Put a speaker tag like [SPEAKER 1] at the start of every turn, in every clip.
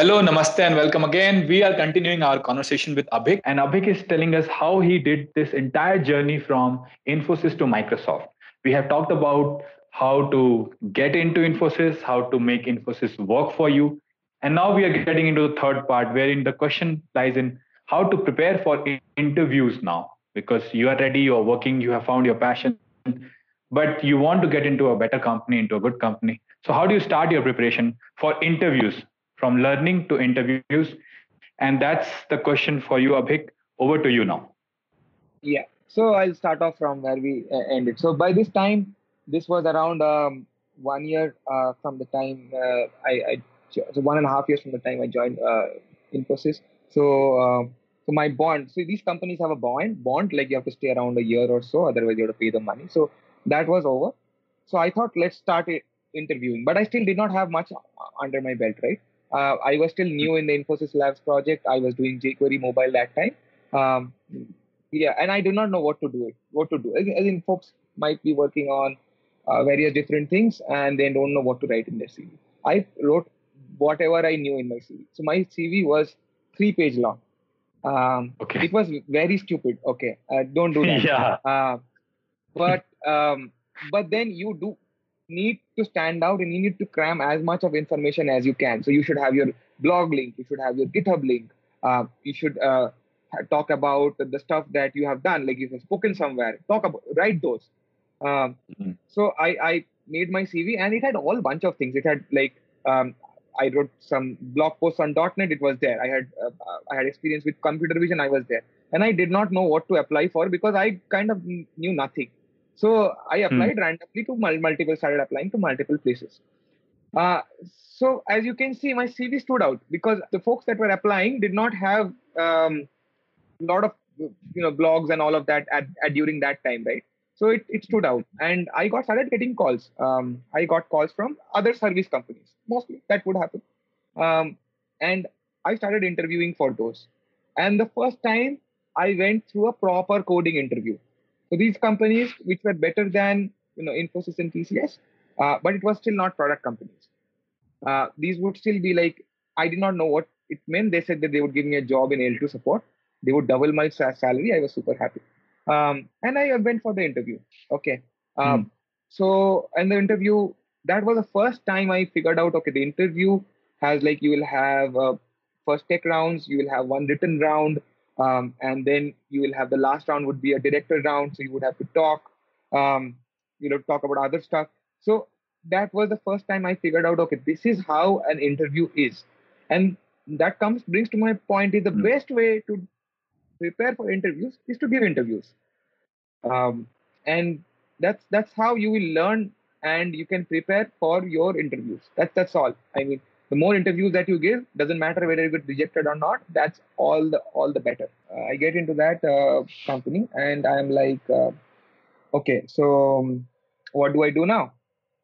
[SPEAKER 1] Hello, namaste, and welcome again. We are continuing our conversation with Abhik, and Abhik is telling us how he did this entire journey from Infosys to Microsoft. We have talked about how to get into Infosys, how to make Infosys work for you. And now we are getting into the third part, wherein the question lies in how to prepare for interviews now, because you are ready, you are working, you have found your passion, but you want to get into a better company, into a good company. So, how do you start your preparation for interviews? From learning to interviews. And that's the question for you, Abhik. Over to you now.
[SPEAKER 2] Yeah. So I'll start off from where we uh, ended. So by this time, this was around um, one year uh, from the time uh, I, I, so one and a half years from the time I joined uh, Infosys. So um, so my bond. So these companies have a bond. Bond like you have to stay around a year or so, otherwise you have to pay the money. So that was over. So I thought let's start interviewing, but I still did not have much under my belt, right? Uh, I was still new in the Infosys Labs project. I was doing jQuery mobile that time. Um, yeah, and I do not know what to do. It, what to do? I think folks might be working on uh, various different things and they don't know what to write in their CV. I wrote whatever I knew in my CV. So my CV was three page long. Um, okay. It was very stupid. Okay, uh, don't do that.
[SPEAKER 1] yeah.
[SPEAKER 2] Uh, but um, but then you do need to stand out and you need to cram as much of information as you can. So you should have your blog link, you should have your GitHub link, uh, you should uh, talk about the stuff that you have done, like you have spoken somewhere. Talk about write those. Um, mm-hmm. So I, I made my CV and it had all bunch of things. It had like um, I wrote some blog posts on .NET. It was there. I had uh, I had experience with computer vision. I was there, and I did not know what to apply for because I kind of knew nothing. So I hmm. applied hmm. randomly to multiple, started applying to multiple places. Uh, so as you can see, my CV stood out because the folks that were applying did not have a um, lot of you know blogs and all of that at, at during that time, right? So it, it stood out, and I got started getting calls. Um, I got calls from other service companies, mostly that would happen, um, and I started interviewing for those. And the first time I went through a proper coding interview so these companies, which were better than you know Infosys and TCS, uh, but it was still not product companies. Uh, these would still be like I did not know what it meant. They said that they would give me a job in L2 support. They would double my salary. I was super happy, um, and I went for the interview. Okay, um, mm. so and the interview that was the first time I figured out. Okay, the interview has like you will have uh, first tech rounds, you will have one written round, um, and then you will have the last round would be a director round. So you would have to talk, um, you know, talk about other stuff. So that was the first time I figured out, okay, this is how an interview is. And that comes brings to my point is the mm. best way to prepare for interviews is to give interviews. Um, and that's that's how you will learn and you can prepare for your interviews. That's that's all. I mean, the more interviews that you give doesn't matter whether you get rejected or not that's all the all the better. Uh, i get into that uh, company and i'm like uh, okay so um, what do i do now?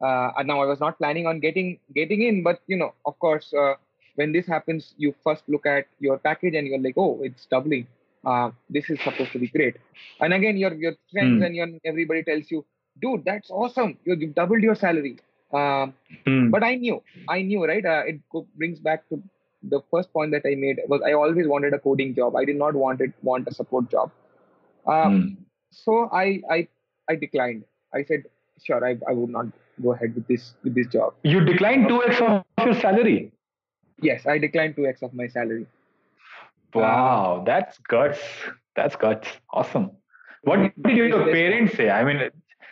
[SPEAKER 2] Uh, now i was not planning on getting getting in but you know of course uh, when this happens you first look at your package and you're like oh it's doubling. Uh, this is supposed to be great. And again your your friends mm. and your everybody tells you dude that's awesome. You, you've doubled your salary um, hmm. But I knew, I knew, right? Uh, it brings back to the first point that I made was I always wanted a coding job. I did not want it want a support job. Um, hmm. So I I I declined. I said, sure, I, I would not go ahead with this with this job.
[SPEAKER 1] You declined two x of your salary.
[SPEAKER 2] Yes, I declined two x of my salary.
[SPEAKER 1] Wow, that's guts. That's guts. Awesome. What did your parents say? I mean,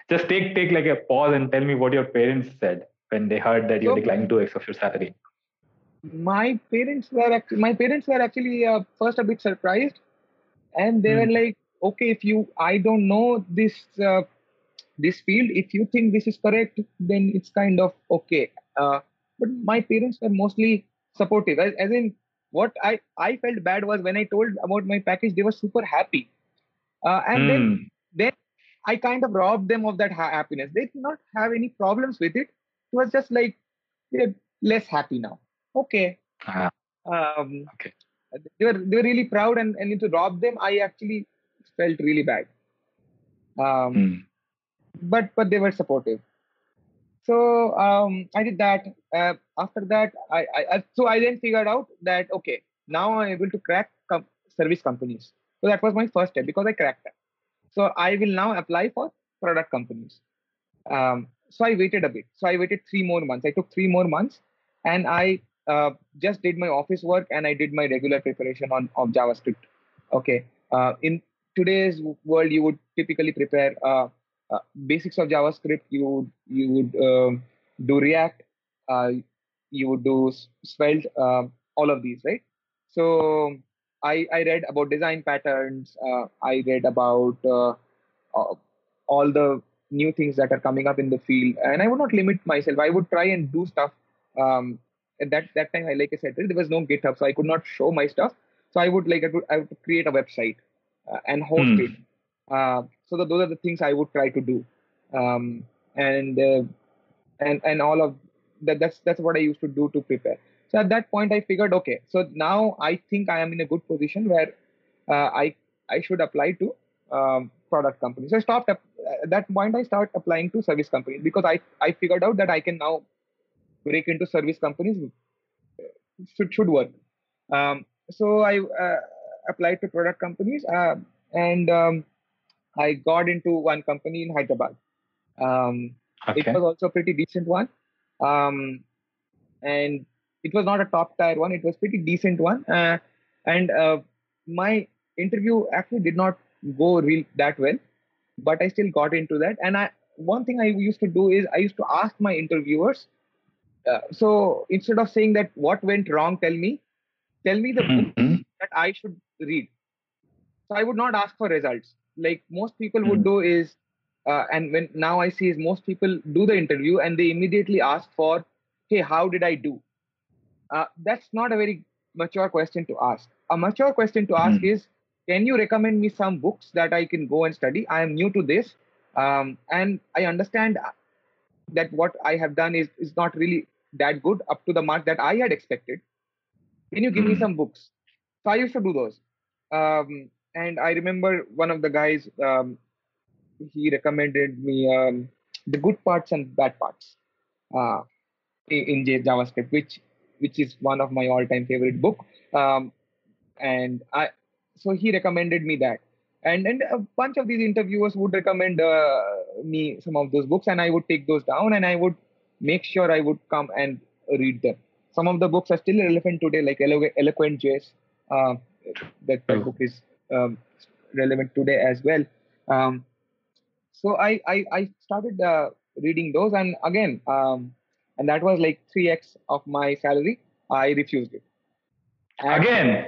[SPEAKER 1] just take take like a pause and tell me what your parents said when they heard that you're so, declining two x of your salary.
[SPEAKER 2] My parents were actually, my parents were actually uh, first a bit surprised, and they hmm. were like, "Okay, if you I don't know this uh, this field, if you think this is correct, then it's kind of okay." Uh, but my parents were mostly supportive, as, as in what I I felt bad was when I told about my package, they were super happy, uh, and then hmm. then I kind of robbed them of that ha- happiness. They did not have any problems with it. It was just like they're less happy now. Okay.
[SPEAKER 1] Uh,
[SPEAKER 2] um, okay. They were they were really proud, and and to rob them, I actually felt really bad. Um, mm. But but they were supportive. so um, I did that. Uh, after that, I, I, so I then figured out that okay, now I'm able to crack com- service companies. So that was my first step because I cracked that. So I will now apply for product companies. Um, so I waited a bit. So I waited three more months. I took three more months, and I uh, just did my office work and I did my regular preparation on of JavaScript. Okay. Uh, in today's world, you would typically prepare uh, uh basics of JavaScript. You would you would um, do React. Uh, you would do Svelte. Um, all of these, right? So I I read about design patterns. Uh, I read about all the new things that are coming up in the field, and I would not limit myself. I would try and do stuff um, at that that time, I like I said, there was no GitHub, so I could not show my stuff. So I would like I would, I would create a website uh, and host hmm. it. Uh, so that those are the things I would try to do, um, and uh, and and all of that. That's that's what I used to do to prepare. So at that point, I figured, okay, so now I think I am in a good position where uh, I I should apply to um, product companies. So I stopped at that point. I start applying to service companies because I I figured out that I can now break into service companies should should work. Um, so I uh, applied to product companies uh, and um, I got into one company in Hyderabad. Um, okay. It was also a pretty decent one, um, and it was not a top tier one. It was pretty decent one, uh, and uh, my interview actually did not go real that well, but I still got into that. And I one thing I used to do is I used to ask my interviewers uh, so instead of saying that what went wrong, tell me, tell me the mm-hmm. book that I should read. So I would not ask for results. Like most people mm-hmm. would do is, uh, and when now I see is most people do the interview and they immediately ask for, hey, how did I do? Uh, that's not a very mature question to ask. A mature question to ask mm-hmm. is, can you recommend me some books that I can go and study? I am new to this, um, and I understand that what I have done is is not really that good up to the mark that I had expected. Can you give mm. me hmm. some books? So I used to do those. Um, and I remember one of the guys, um, he recommended me um, the good parts and bad parts uh, in, in JavaScript, which which is one of my all-time favorite book. Um, and I, so he recommended me that. And, and a bunch of these interviewers would recommend uh, me some of those books, and I would take those down and I would make sure I would come and read them. Some of the books are still relevant today, like Elo- Eloquent JS. Uh, that, that book is um, relevant today as well. Um, so I, I, I started uh, reading those, and again, um, and that was like 3x of my salary. I refused it.
[SPEAKER 1] And, again?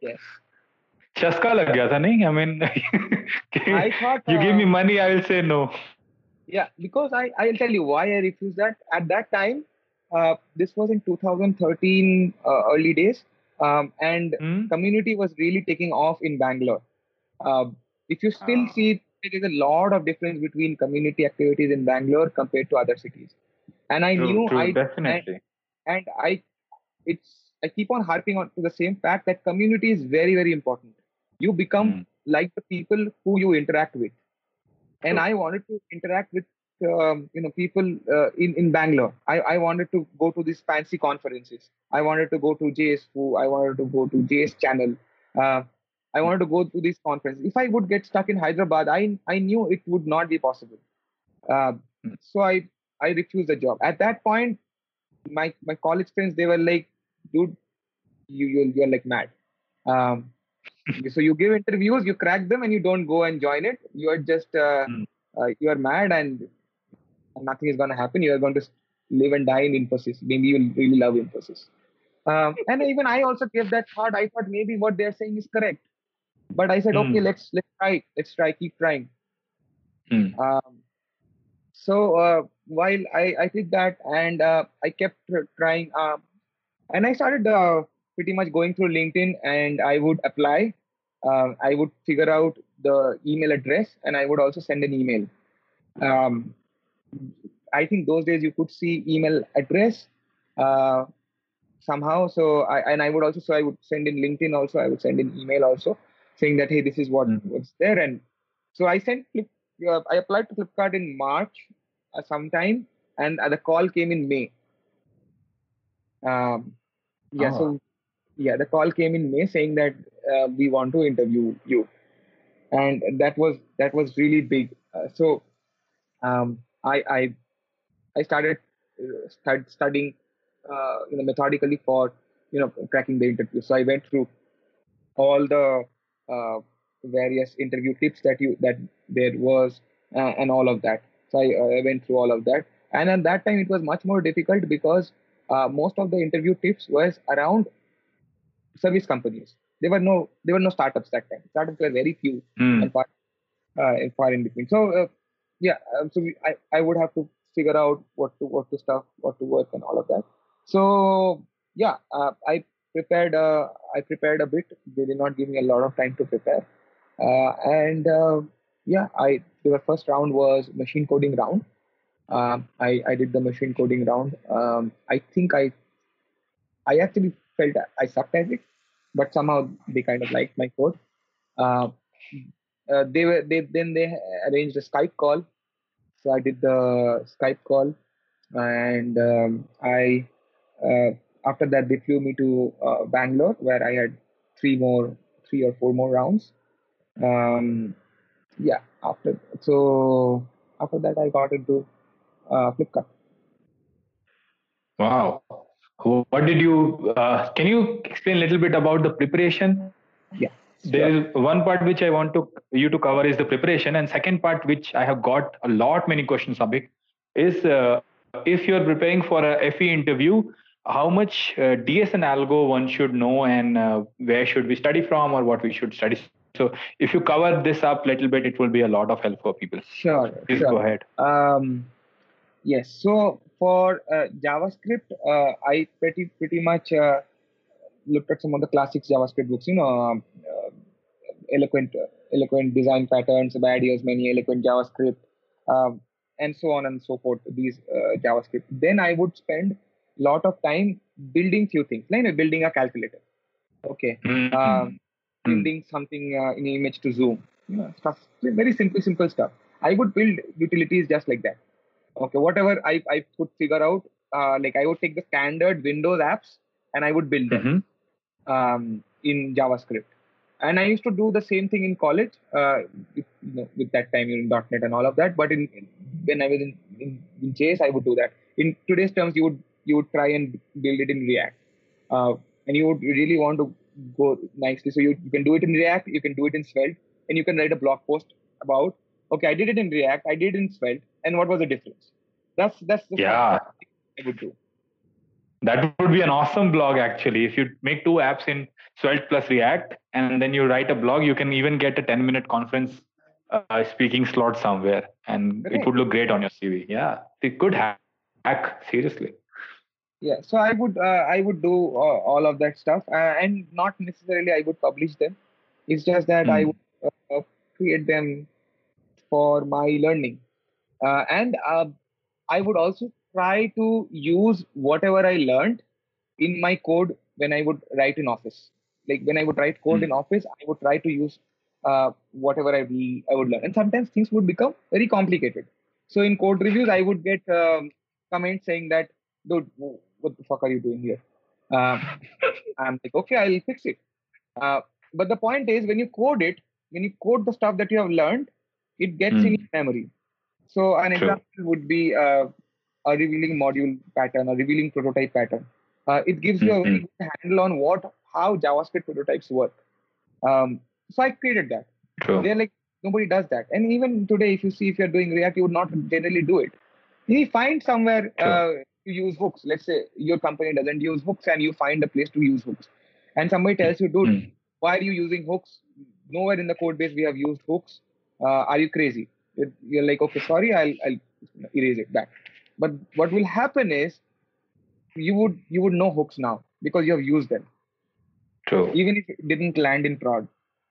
[SPEAKER 2] Yes.
[SPEAKER 1] चस्का लग गया था नहीं I mean
[SPEAKER 2] I thought
[SPEAKER 1] you give me money I will say no
[SPEAKER 2] yeah because i i'll tell you why i refused that at that time uh, this was in 2013 uh, early days um, and mm. community was really taking off in bangalore uh, if you still ah. see there is a lot of difference between community activities in bangalore compared to other cities and i
[SPEAKER 1] true,
[SPEAKER 2] knew
[SPEAKER 1] true,
[SPEAKER 2] i
[SPEAKER 1] definitely
[SPEAKER 2] and, and i it's i keep on harping on to the same fact that community is very very important you become mm. like the people who you interact with and I wanted to interact with um, you know people uh, in in Bangalore. I, I wanted to go to these fancy conferences. I wanted to go to JSFOO. I wanted to go to JS Channel. Uh, I wanted to go to these conferences. If I would get stuck in Hyderabad, I I knew it would not be possible. Uh, so I I refused the job. At that point, my my college friends they were like, dude, you you you're like mad. Um, so you give interviews, you crack them, and you don't go and join it. You are just uh, mm. uh, you are mad, and nothing is going to happen. You are going to live and die in Infosys. Maybe you will really love Infosys. Um, and even I also gave that thought. I thought maybe what they're saying is correct, but I said, mm. okay, let's let's try. Let's try. Keep trying. Mm. Um, so uh, while I, I did that and uh, I kept trying, uh, and I started uh, pretty much going through LinkedIn and I would apply. Uh, I would figure out the email address and I would also send an email. Um, I think those days you could see email address uh, somehow. So I and I would also so I would send in LinkedIn also. I would send in email also saying that hey this is what mm-hmm. what's there and so I sent uh, I applied to Flipkart in March uh, sometime and the call came in May. Um, yeah, oh. so yeah, the call came in May saying that uh, we want to interview you, and that was that was really big. Uh, so um, I I I started uh, start studying uh, you know methodically for you know cracking the interview. So I went through all the uh, various interview tips that you that there was uh, and all of that. So I, I, went through all of that, and at that time it was much more difficult because uh, most of the interview tips was around service companies. There were no there were no startups that time. Startups were very few mm. and far, uh, far in between. So uh, yeah, um, so we, I I would have to figure out what to what to stuff, what to work, and all of that. So yeah, uh, I prepared uh, I prepared a bit. They did not give me a lot of time to prepare, uh, and uh, yeah, I the first round was machine coding round. Um, I I did the machine coding round. Um, I think I I actually felt I sucked at it, but somehow they kind of liked my code. Uh, uh, they were they then they arranged a Skype call, so I did the Skype call, and um, I uh, after that they flew me to uh, Bangalore where I had three more three or four more rounds. Um, yeah, after so after that I got into uh, Flipkart.
[SPEAKER 1] Wow. What did you, uh, can you explain a little bit about the preparation?
[SPEAKER 2] Yeah.
[SPEAKER 1] There is one part which I want to you to cover is the preparation, and second part which I have got a lot many questions, Abhik, is uh, if you're preparing for a FE interview, how much uh, DS and algo one should know, and uh, where should we study from, or what we should study. So, if you cover this up a little bit, it will be a lot of help for people.
[SPEAKER 2] Sure.
[SPEAKER 1] Please
[SPEAKER 2] sure.
[SPEAKER 1] go ahead.
[SPEAKER 2] Um, yes. So for uh, JavaScript, uh, I pretty pretty much uh, looked at some of the classic JavaScript books. You know, um, uh, eloquent eloquent design patterns, bad years, many eloquent JavaScript, um, and so on and so forth. These uh, JavaScript. Then I would spend a lot of time building few things, like building a calculator. Okay. Mm-hmm. Um, building something uh, in image to zoom. You know, stuff. Very simple, simple stuff. I would build utilities just like that. Okay whatever i i could figure out uh, like i would take the standard windows apps and i would build them mm-hmm. um, in javascript. And i used to do the same thing in college uh, with, you know, with that time in. net and all of that. But in, when i was in, in, in js i would do that. In today's terms you would you would try and build it in react. Uh, and you would really want to go nicely so you, you can do it in react you can do it in svelte and you can write a blog post about okay i did it in react i did it in svelte and what was the difference? That's that's the
[SPEAKER 1] yeah.
[SPEAKER 2] I would do.
[SPEAKER 1] That would be an awesome blog actually. If you make two apps in Svelte plus React, and then you write a blog, you can even get a 10 minute conference uh, speaking slot somewhere, and it would look great on your CV. Yeah, it could hack, hack seriously.
[SPEAKER 2] Yeah, so I would uh, I would do uh, all of that stuff, uh, and not necessarily I would publish them. It's just that mm. I hmm. would uh, create them for my learning uh, and uh, I would also try to use whatever I learned in my code when I would write in Office. Like when I would write code mm. in Office, I would try to use uh, whatever I, be, I would learn. And sometimes things would become very complicated. So in code reviews, I would get um, comments saying that, dude, what the fuck are you doing here? Uh, I'm like, okay, I'll fix it. Uh, but the point is, when you code it, when you code the stuff that you have learned, it gets mm. in your memory. So an True. example would be uh, a revealing module pattern, a revealing prototype pattern. Uh, it gives you mm-hmm. a very good handle on what how JavaScript prototypes work. Um, so I created that.
[SPEAKER 1] True.
[SPEAKER 2] They're like nobody does that, and even today, if you see if you're doing React, you would not generally do it. You find somewhere uh, use hooks. Let's say your company doesn't use hooks, and you find a place to use hooks, and somebody tells you, "Dude, mm. why are you using hooks? Nowhere in the code base we have used hooks. Uh, are you crazy?" you're like okay sorry i'll i'll erase it back but what will happen is you would you would know hooks now because you have used them
[SPEAKER 1] True.
[SPEAKER 2] even if it didn't land in prod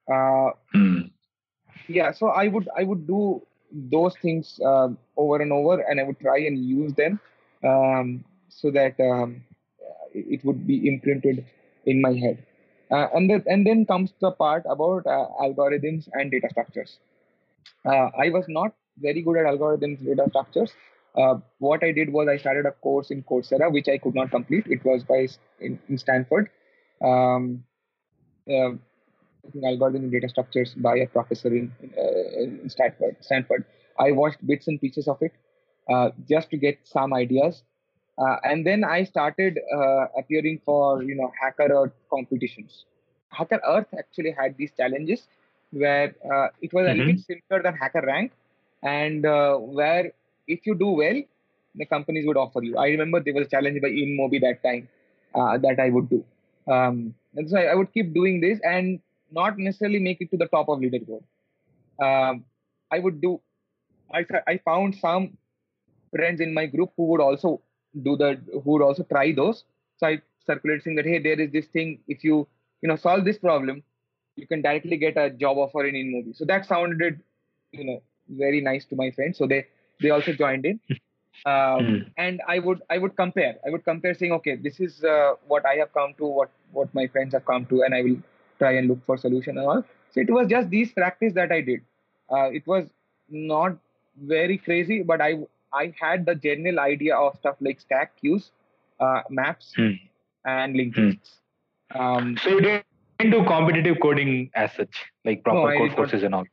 [SPEAKER 2] uh, mm. yeah so i would i would do those things uh, over and over and i would try and use them um, so that um, it would be imprinted in my head uh, and, and then comes the part about uh, algorithms and data structures uh, I was not very good at algorithms, data structures. uh, what I did was I started a course in Coursera, which I could not complete. It was by in, in Stanford. Um, uh, algorithm and data structures by a professor in, uh, in Stanford. Stanford. I watched bits and pieces of it uh, just to get some ideas, uh, and then I started uh, appearing for you know HackerEarth competitions. HackerEarth actually had these challenges where uh, it was mm-hmm. a little simpler than HackerRank, and uh, where if you do well, the companies would offer you. I remember there was a challenge by InMobi that time that I would do. Um, and so I, I would keep doing this, and not necessarily make it to the top of leaderboard. Um, I would do. I I found some friends in my group who would also do the who would also try those. So I circulated saying that hey, there is this thing. If you you know solve this problem, you can directly get a job offer in InMobi. So that sounded you know very nice to my friends. So they they also joined in. Um, mm. and I would I would compare I would compare saying okay this is uh, what I have come to what what my friends have come to and I will try and look for solution and all. So it was just these practice that I did. Uh, it was not very crazy, but I I had the general idea of stuff like stack queues, uh, maps, hmm. and linked hmm. lists.
[SPEAKER 1] Um, so you didn't do competitive coding as such, like proper no, Codeforces and all.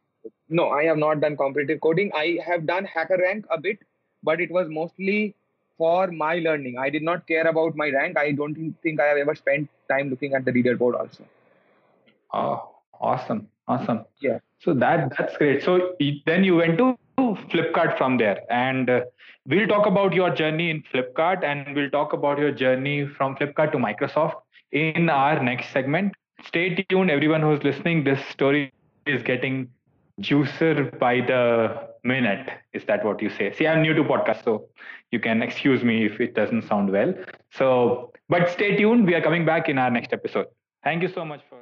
[SPEAKER 2] No, I have not done competitive coding. I have done hacker rank a bit, but it was mostly for my learning. I did not care about my rank. I don't think I have ever spent time looking at the leaderboard also.
[SPEAKER 1] Oh, awesome, awesome.
[SPEAKER 2] Yeah.
[SPEAKER 1] So that that's great. So then you went to Flipkart from there, and uh, we'll talk about your journey in Flipkart, and we'll talk about your journey from Flipkart to Microsoft in our next segment. Stay tuned, everyone who's listening. This story is getting juicer by the minute. Is that what you say? See, I'm new to podcast, so you can excuse me if it doesn't sound well. So, but stay tuned. We are coming back in our next episode. Thank you so much for.